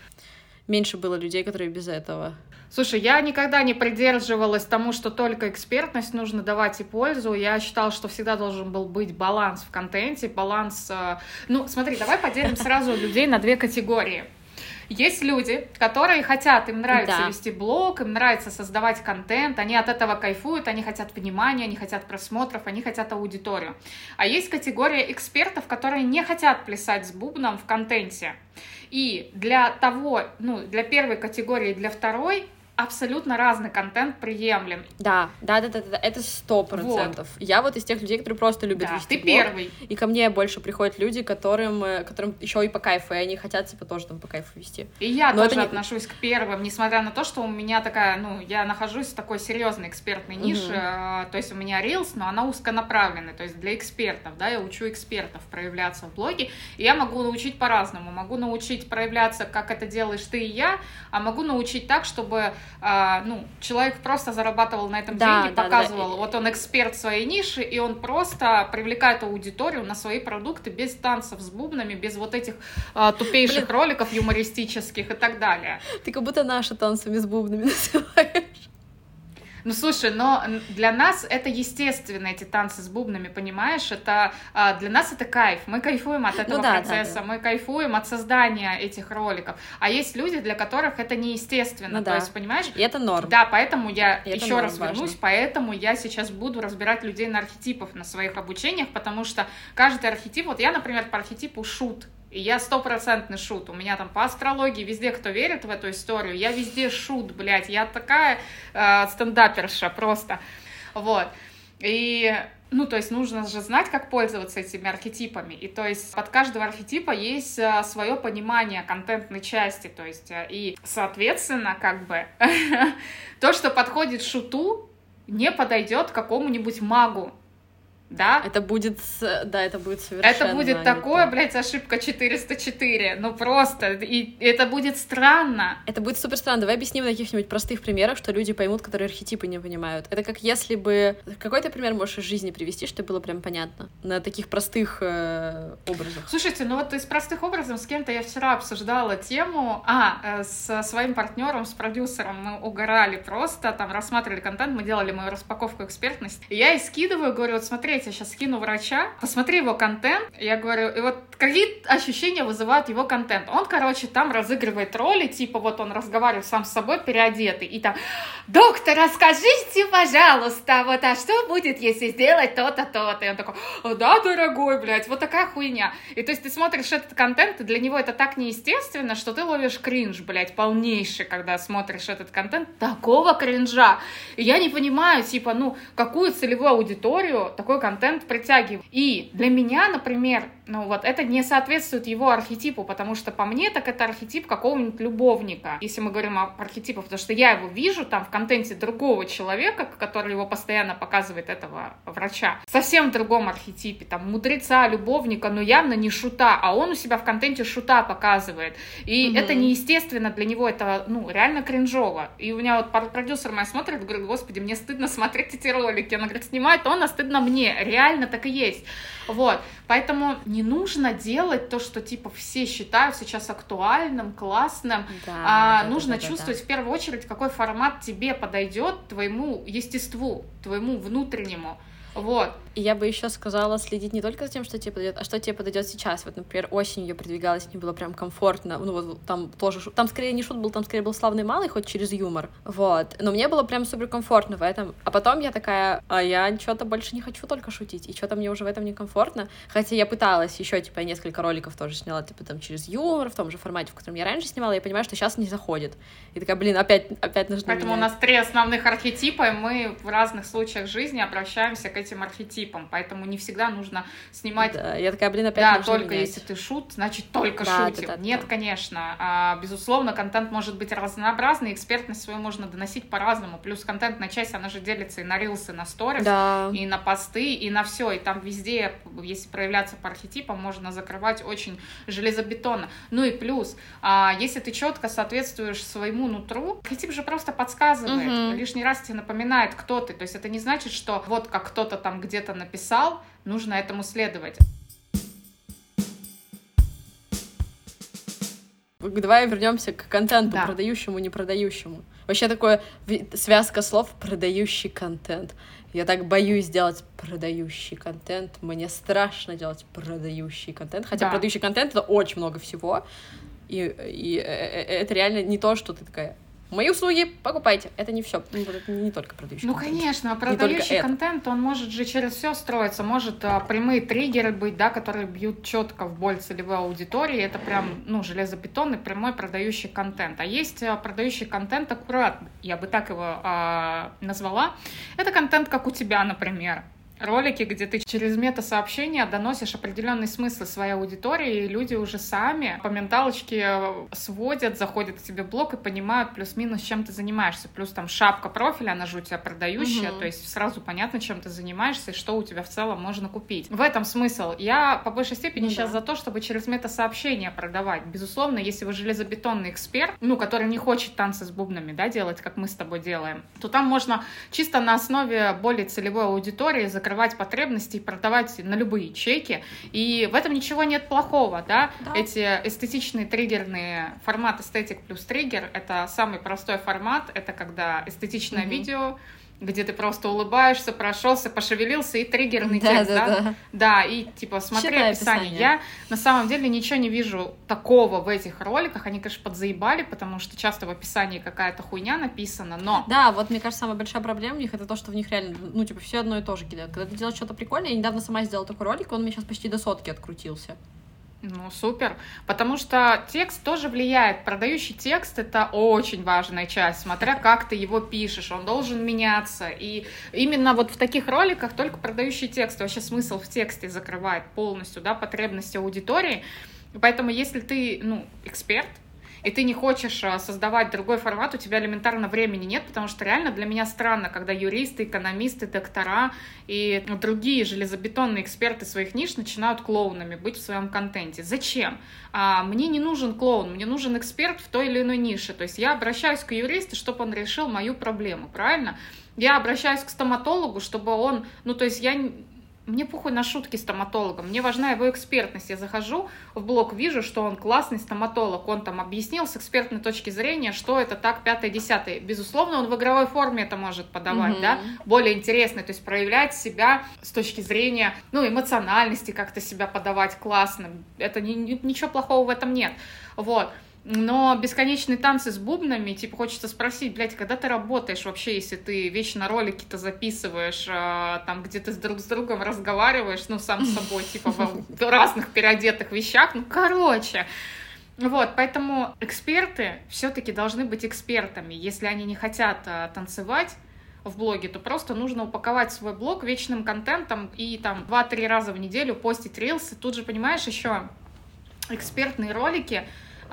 меньше было людей, которые без этого. Слушай, я никогда не придерживалась тому, что только экспертность нужно давать и пользу. Я считала, что всегда должен был быть баланс в контенте, баланс... Э, ну, смотри, давай поделим сразу людей на две категории. Есть люди, которые хотят, им нравится да. вести блог, им нравится создавать контент, они от этого кайфуют, они хотят внимания, они хотят просмотров, они хотят аудиторию. А есть категория экспертов, которые не хотят плясать с бубном в контенте. И для того, ну, для первой категории, для второй абсолютно разный контент приемлем. Да, да, да, да, да, это сто процентов. Вот. Я вот из тех людей, которые просто любят да, вести ты блог, первый. И ко мне больше приходят люди, которым, э, которым еще и по кайфу, и они хотят типа тоже там по кайфу вести. И я Но тоже не... отношусь к первым, несмотря на то, что у меня такая, ну, я нахожусь в такой серьезной экспертной нише, угу. то есть у меня Reels, но она узконаправленная, то есть для экспертов, да, я учу экспертов проявляться в блоге, и я могу научить по-разному, могу научить проявляться, как это делаешь ты и я, а могу научить так, чтобы а, ну, человек просто зарабатывал на этом да, деньги, да, показывал, да. вот он эксперт своей ниши, и он просто привлекает аудиторию на свои продукты без танцев с бубнами, без вот этих а, тупейших Блин. роликов юмористических и так далее. Ты как будто наши танцами с бубнами называешь. Ну, слушай, но для нас это естественно, эти танцы с бубнами, понимаешь? Это а, для нас это кайф. Мы кайфуем от этого ну, да, процесса, да, да. мы кайфуем от создания этих роликов. А есть люди, для которых это неестественно. Ну, То да. есть, понимаешь? И это норм. Да, поэтому я еще раз важно. вернусь, поэтому я сейчас буду разбирать людей на архетипов на своих обучениях, потому что каждый архетип, вот я, например, по архетипу шут, и я стопроцентный шут. У меня там по астрологии везде, кто верит в эту историю, я везде шут, блядь. Я такая э, стендаперша просто. Вот. И ну, то есть нужно же знать, как пользоваться этими архетипами. И то есть под каждого архетипа есть а, свое понимание контентной части. То есть а, и, соответственно, как бы то, что подходит шуту, не подойдет какому-нибудь магу да? Это будет, да, это будет совершенно Это будет такое, то. блядь, ошибка 404, ну просто, и это будет странно. Это будет супер странно. Давай объясним на каких-нибудь простых примерах, что люди поймут, которые архетипы не понимают. Это как если бы... Какой ты пример можешь из жизни привести, чтобы было прям понятно? На таких простых э, образах. Слушайте, ну вот из простых образов с кем-то я вчера обсуждала тему, а, э, со своим партнером, с продюсером мы угорали просто, там рассматривали контент, мы делали мою распаковку экспертности, и я и скидываю, говорю, вот смотри, я сейчас скину врача, посмотри его контент. Я говорю, и вот какие ощущения вызывает его контент? Он, короче, там разыгрывает роли, типа вот он разговаривает сам с собой переодетый, и там, доктор, расскажите, пожалуйста, вот, а что будет, если сделать то-то, то-то? И он такой, да, дорогой, блядь, вот такая хуйня. И то есть ты смотришь этот контент, и для него это так неестественно, что ты ловишь кринж, блядь, полнейший, когда смотришь этот контент. Такого кринжа. И я не понимаю, типа, ну, какую целевую аудиторию такой контент притягивает. И для меня, например, ну вот это не соответствует его архетипу, потому что по мне так это архетип какого-нибудь любовника, если мы говорим о архетипах, потому что я его вижу там в контенте другого человека, который его постоянно показывает, этого врача, совсем в другом архетипе, там мудреца, любовника, но явно не шута, а он у себя в контенте шута показывает. И mm-hmm. это неестественно для него, это ну реально кринжово. И у меня вот продюсер моя смотрит, говорит, господи, мне стыдно смотреть эти ролики. Она говорит, снимает он, а стыдно мне. Реально так и есть. Вот. Поэтому не нужно делать то, что типа все считают сейчас актуальным, классным. Да, а да, нужно да, да, чувствовать да. в первую очередь, какой формат тебе подойдет, твоему естеству, твоему внутреннему. Вот. И я бы еще сказала следить не только за тем, что тебе подойдет, а что тебе подойдет сейчас. Вот, например, осенью продвигалась, мне было прям комфортно. Ну, вот там тоже там скорее не шут был, там скорее был славный малый, хоть через юмор. Вот. Но мне было прям супер комфортно в этом. А потом я такая, а я что-то больше не хочу только шутить. И что-то мне уже в этом некомфортно. Хотя я пыталась еще, типа, несколько роликов тоже сняла, типа, там, через юмор, в том же формате, в котором я раньше снимала, я понимаю, что сейчас не заходит. И такая, блин, опять, опять нужно Поэтому менять. у нас три основных архетипа, и мы в разных случаях жизни обращаемся к этим архетипам. Поэтому не всегда нужно снимать... Да, я такая, блин, опять Да, только менять. если ты шут, значит, только да, шутим. Да, да, Нет, да. конечно. А, безусловно, контент может быть разнообразный, экспертность свою можно доносить по-разному. Плюс контентная часть, она же делится и на рилсы, и на сторис, да. и на посты, и на все. И там везде, если проявляться по архетипам, можно закрывать очень железобетонно. Ну и плюс, а, если ты четко соответствуешь своему нутру, архетип же просто подсказывает, угу. лишний раз тебе напоминает, кто ты. То есть это не значит, что вот как кто-то там где-то написал, нужно этому следовать. Давай вернемся к контенту, да. продающему, не продающему. Вообще такое связка слов продающий контент. Я так боюсь делать продающий контент. Мне страшно делать продающий контент. Хотя да. продающий контент это очень много всего. И, и э, э, это реально не то, что ты такая Мои услуги покупайте. Это не все, ну, это не только продающий Ну, контент. конечно, продающий контент, он может же через все строиться. Может а, прямые триггеры быть, да, которые бьют четко в боль целевой аудитории. Это прям, ну, железобетонный прямой продающий контент. А есть а, продающий контент аккуратный, я бы так его а, назвала. Это контент, как у тебя, например ролики, где ты через мета-сообщения доносишь определенный смысл своей аудитории, и люди уже сами по менталочке сводят, заходят к тебе в блог и понимают плюс-минус, чем ты занимаешься. Плюс там шапка профиля, она же у тебя продающая, угу. то есть сразу понятно, чем ты занимаешься и что у тебя в целом можно купить. В этом смысл. Я по большей степени ну, сейчас да. за то, чтобы через мета-сообщения продавать. Безусловно, если вы железобетонный эксперт, ну, который не хочет танцы с бубнами, да, делать, как мы с тобой делаем, то там можно чисто на основе более целевой аудитории закрыть закрывать потребности и продавать на любые чеки. И в этом ничего нет плохого, да? да. Эти эстетичные триггерные формат эстетик плюс триггер — это самый простой формат. Это когда эстетичное угу. видео где ты просто улыбаешься, прошелся, пошевелился и триггерный да, текст, да, да? Да, да и типа смотри Читай описание. описание. Я на самом деле ничего не вижу такого в этих роликах. Они, конечно, подзаебали, потому что часто в описании какая-то хуйня написана, но... Да, вот мне кажется, самая большая проблема у них это то, что в них реально, ну, типа, все одно и то же кидают. Когда ты делаешь что-то прикольное, я недавно сама сделала такой ролик, он мне сейчас почти до сотки открутился. Ну, супер. Потому что текст тоже влияет. Продающий текст — это очень важная часть, смотря как ты его пишешь. Он должен меняться. И именно вот в таких роликах только продающий текст, вообще смысл в тексте закрывает полностью, да, потребности аудитории. Поэтому если ты, ну, эксперт, и ты не хочешь а, создавать другой формат, у тебя элементарно времени нет, потому что реально для меня странно, когда юристы, экономисты, доктора и другие железобетонные эксперты своих ниш начинают клоунами быть в своем контенте. Зачем? А, мне не нужен клоун, мне нужен эксперт в той или иной нише. То есть я обращаюсь к юристу, чтобы он решил мою проблему, правильно? Я обращаюсь к стоматологу, чтобы он, ну то есть я мне похуй на шутки стоматолога, мне важна его экспертность. Я захожу в блог, вижу, что он классный стоматолог, он там объяснил с экспертной точки зрения, что это так, пятое, десятое. Безусловно, он в игровой форме это может подавать, mm-hmm. да, более интересно, то есть проявлять себя с точки зрения, ну, эмоциональности, как-то себя подавать классно. Это ни, ничего плохого в этом нет. Вот. Но бесконечные танцы с бубнами, типа, хочется спросить, блядь, когда ты работаешь вообще, если ты вечно ролики-то записываешь, а, там, где ты с друг с другом разговариваешь, ну, сам с собой, типа, в разных переодетых вещах, ну, короче. Вот, поэтому эксперты все-таки должны быть экспертами. Если они не хотят а, танцевать, в блоге, то просто нужно упаковать свой блог вечным контентом и там 2-3 раза в неделю постить рилсы. Тут же, понимаешь, еще экспертные ролики,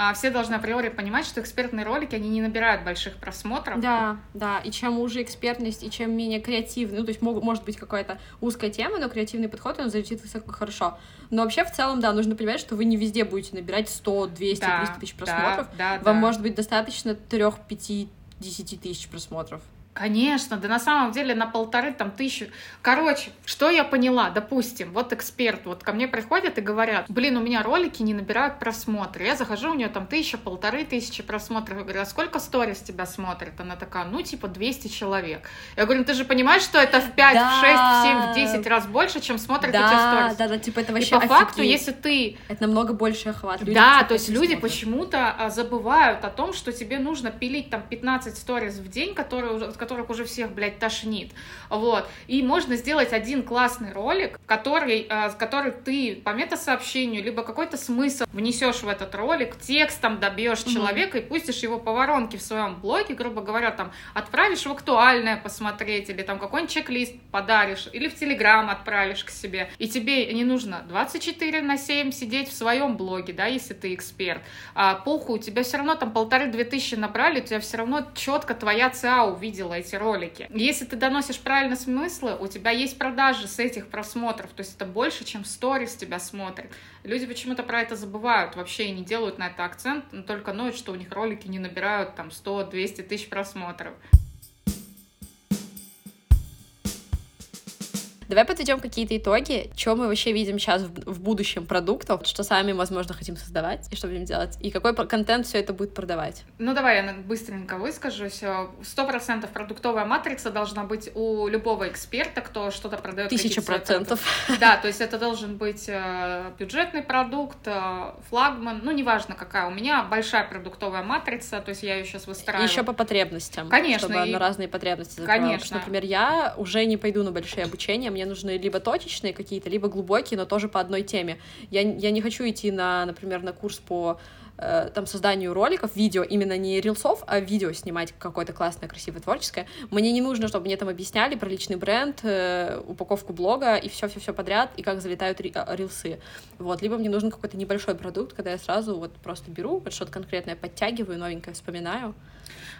а, все должны априори понимать, что экспертные ролики, они не набирают больших просмотров. Да, да, и чем уже экспертность, и чем менее креативный, ну, то есть мог, может быть какая-то узкая тема, но креативный подход, он залетит высоко хорошо. Но вообще, в целом, да, нужно понимать, что вы не везде будете набирать 100, 200, да, 300 тысяч просмотров. Да, да, Вам да. может быть достаточно 3, 5, 10 тысяч просмотров. Конечно, да на самом деле на полторы там тысячи. Короче, что я поняла? Допустим, вот эксперт вот ко мне приходят и говорят, блин, у меня ролики не набирают просмотры. Я захожу, у нее там тысяча, полторы тысячи просмотров. Я говорю, а сколько сторис тебя смотрит? Она такая, ну типа 200 человек. Я говорю, ну ты же понимаешь, что это в 5, да. в 6, в 7, в 10 раз больше, чем смотрят да, эти сторис. Да, да, типа это вообще И по офигеть. факту, если ты... Это намного больше охват. Люди да, то есть люди почему-то а, забывают о том, что тебе нужно пилить там 15 сторис в день, которые, которых уже всех, блядь, тошнит. Вот. И можно сделать один классный ролик, который, э, который ты по метасообщению, либо какой-то смысл внесешь в этот ролик, текстом добьешь mm-hmm. человека и пустишь его по воронке в своем блоге, грубо говоря, там, отправишь в актуальное посмотреть, или там какой-нибудь чек-лист подаришь, или в Телеграм отправишь к себе. И тебе не нужно 24 на 7 сидеть в своем блоге, да, если ты эксперт. А, похуй, у тебя все равно там полторы-две тысячи набрали, у тебя все равно четко твоя ЦА увидела эти ролики. Если ты доносишь правильно смыслы, у тебя есть продажи с этих просмотров, то есть это больше, чем сторис тебя смотрят. Люди почему-то про это забывают вообще и не делают на это акцент, но только ноют, что у них ролики не набирают там 100-200 тысяч просмотров. Давай подведем какие-то итоги, что мы вообще видим сейчас в, в будущем продуктов, что сами, возможно, хотим создавать и что будем делать, и какой контент все это будет продавать. Ну, давай я быстренько выскажусь. Сто процентов продуктовая матрица должна быть у любого эксперта, кто что-то продает. Тысяча процентов. Да, то есть это должен быть э, бюджетный продукт, э, флагман, ну, неважно какая. У меня большая продуктовая матрица, то есть я ее сейчас выстраиваю. Еще по потребностям. Конечно. Чтобы и... на разные потребности закрывала. Конечно. например, я уже не пойду на большие обучения, мне нужны либо точечные какие-то, либо глубокие, но тоже по одной теме. Я, я не хочу идти на, например, на курс по э, там созданию роликов, видео, именно не рилсов, а видео снимать какое-то классное, красивое, творческое. Мне не нужно, чтобы мне там объясняли про личный бренд, э, упаковку блога и все-все-все подряд, и как залетают э, рилсы. Вот. Либо мне нужен какой-то небольшой продукт, когда я сразу вот просто беру, вот что-то конкретное подтягиваю, новенькое вспоминаю,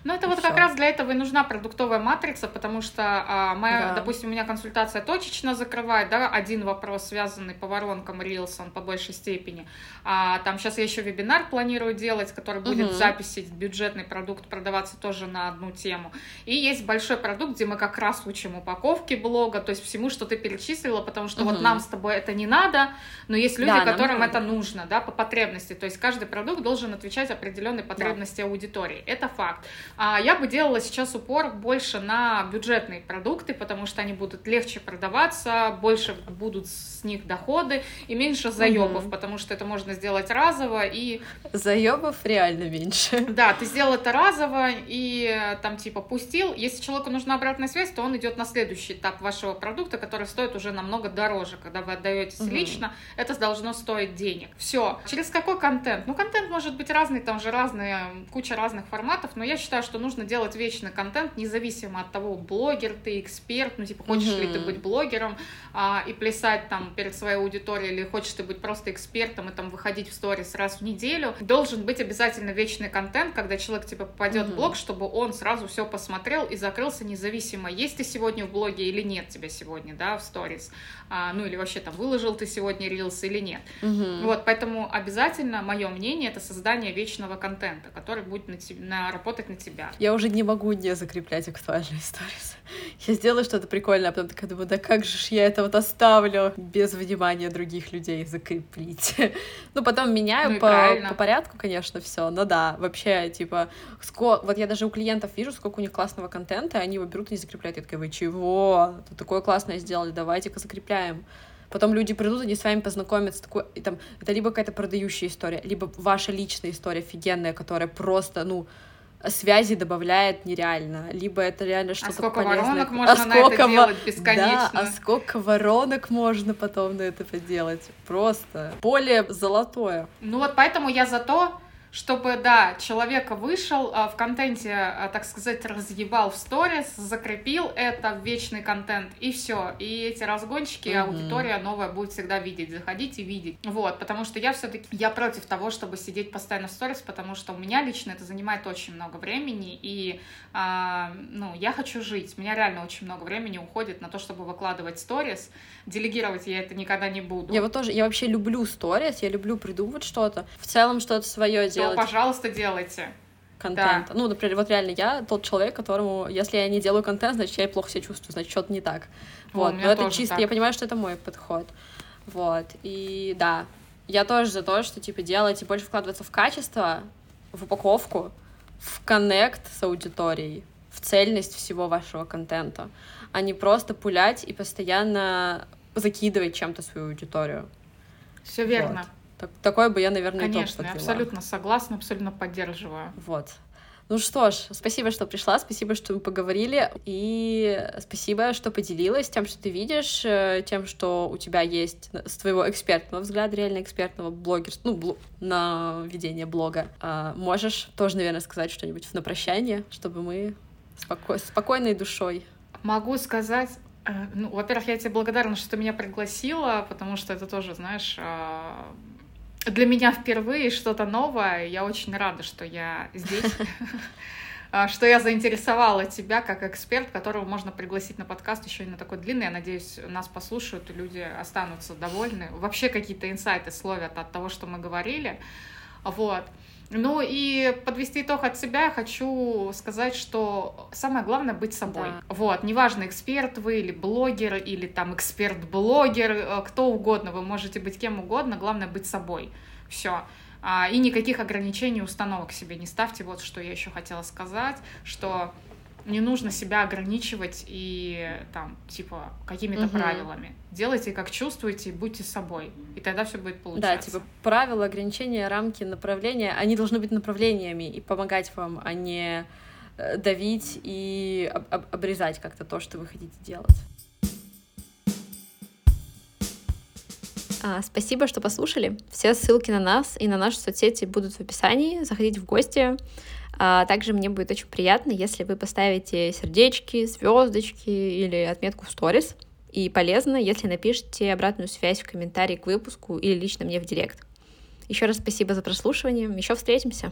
ну, это и вот все. как раз для этого и нужна продуктовая матрица, потому что а, моя, да. допустим, у меня консультация точечно закрывает, да, один вопрос, связанный по воронкам Reels, он по большей степени. А, там сейчас я еще вебинар планирую делать, который будет угу. записи, бюджетный продукт продаваться тоже на одну тему. И есть большой продукт, где мы как раз учим упаковки блога, то есть всему, что ты перечислила, потому что угу. вот нам с тобой это не надо, но есть люди, да, которым это нужно, да, по потребности. То есть каждый продукт должен отвечать определенной потребности да. аудитории. Это факт. А я бы делала сейчас упор больше на бюджетные продукты, потому что они будут легче продаваться, больше будут с них доходы и меньше заебов, угу. потому что это можно сделать разово и... Заебов реально меньше. Да, ты сделал это разово и там типа пустил. Если человеку нужна обратная связь, то он идет на следующий этап вашего продукта, который стоит уже намного дороже. Когда вы отдаетесь угу. лично, это должно стоить денег. Все. Через какой контент? Ну, контент может быть разный, там же разные, куча разных форматов, но я считаю, что нужно делать вечный контент, независимо от того, блогер ты, эксперт, ну, типа, хочешь mm-hmm. ли ты быть блогером а, и плясать там перед своей аудиторией, или хочешь ты быть просто экспертом и там выходить в сторис раз в неделю. должен быть обязательно вечный контент, когда человек типа попадет mm-hmm. в блог, чтобы он сразу все посмотрел и закрылся независимо, есть ты сегодня в блоге или нет тебя сегодня, да, в сторис, а, ну или вообще там выложил ты сегодня рилс или нет. Mm-hmm. Вот, поэтому обязательно, мое мнение, это создание вечного контента, который будет на, на работать на тебя. Я уже не могу не закреплять актуальные сторис. Я сделаю что-то прикольное, а потом такая думаю, да как же я это вот оставлю без внимания других людей закреплить. ну, потом меняю ну, по, по порядку, конечно, все. Но да, вообще, типа, сколько... вот я даже у клиентов вижу, сколько у них классного контента, они его берут и не закрепляют. Я такая, вы чего? Тут такое классное сделали, давайте-ка закрепляем. Потом люди придут, они с вами познакомятся, такой, и там, это либо какая-то продающая история, либо ваша личная история офигенная, которая просто, ну, связи добавляет нереально. Либо это реально что-то А сколько полезное. воронок можно а на это делать бесконечно? Да, а сколько воронок можно потом на это поделать? Просто поле золотое. Ну вот поэтому я за то, чтобы, да, человека вышел, а, в контенте, а, так сказать, разъебал в сторис, закрепил это в вечный контент, и все. И эти разгончики mm-hmm. аудитория новая будет всегда видеть, заходить и видеть. Вот, потому что я все-таки, я против того, чтобы сидеть постоянно в сторис, потому что у меня лично это занимает очень много времени, и, а, ну, я хочу жить. У меня реально очень много времени уходит на то, чтобы выкладывать сторис. Делегировать я это никогда не буду. Я вот тоже, я вообще люблю сторис, я люблю придумывать что-то, в целом что-то свое делать. То, пожалуйста, делайте. Контент. Да. Ну, например, вот реально я тот человек, которому, если я не делаю контент, значит, я плохо себя чувствую, значит, что-то не так. Вот. Но это чисто, так. я понимаю, что это мой подход. Вот. И да, я тоже за то, что, типа, делать и больше вкладываться в качество, в упаковку, в коннект с аудиторией, в цельность всего вашего контента, а не просто пулять и постоянно закидывать чем-то свою аудиторию. Все верно. Вот. Так, такой бы я, наверное, Конечно, я абсолютно согласна, абсолютно поддерживаю. Вот. Ну что ж, спасибо, что пришла, спасибо, что мы поговорили, и спасибо, что поделилась тем, что ты видишь, э, тем, что у тебя есть с твоего экспертного взгляда, реально экспертного блогерства, ну, бл на ведение блога. А можешь тоже, наверное, сказать что-нибудь на прощание, чтобы мы споко спокойной душой. Могу сказать, э, ну, во-первых, я тебе благодарна, что ты меня пригласила, потому что это тоже, знаешь, а, для меня впервые что-то новое. Я очень рада, что я здесь, что я заинтересовала тебя как эксперт, которого можно пригласить на подкаст еще и на такой длинный. Я надеюсь, нас послушают, и люди останутся довольны. Вообще какие-то инсайты словят от того, что мы говорили. Вот. Ну и подвести итог от себя хочу сказать, что самое главное быть собой. Да. Вот, неважно, эксперт вы или блогер, или там эксперт-блогер, э, кто угодно, вы можете быть кем угодно, главное быть собой. Все. А, и никаких ограничений, установок себе не ставьте. Вот что я еще хотела сказать, что не нужно себя ограничивать и там, типа, какими-то угу. правилами. Делайте, как чувствуете, и будьте собой. И тогда все будет получаться. Да, типа, правила, ограничения, рамки, направления, они должны быть направлениями и помогать вам, а не э, давить и об об обрезать как-то то, что вы хотите делать. А, спасибо, что послушали. Все ссылки на нас и на наши соцсети будут в описании. Заходите в гости. А также мне будет очень приятно, если вы поставите сердечки, звездочки или отметку в сторис. И полезно, если напишите обратную связь в комментарии к выпуску или лично мне в директ. Еще раз спасибо за прослушивание. Еще встретимся.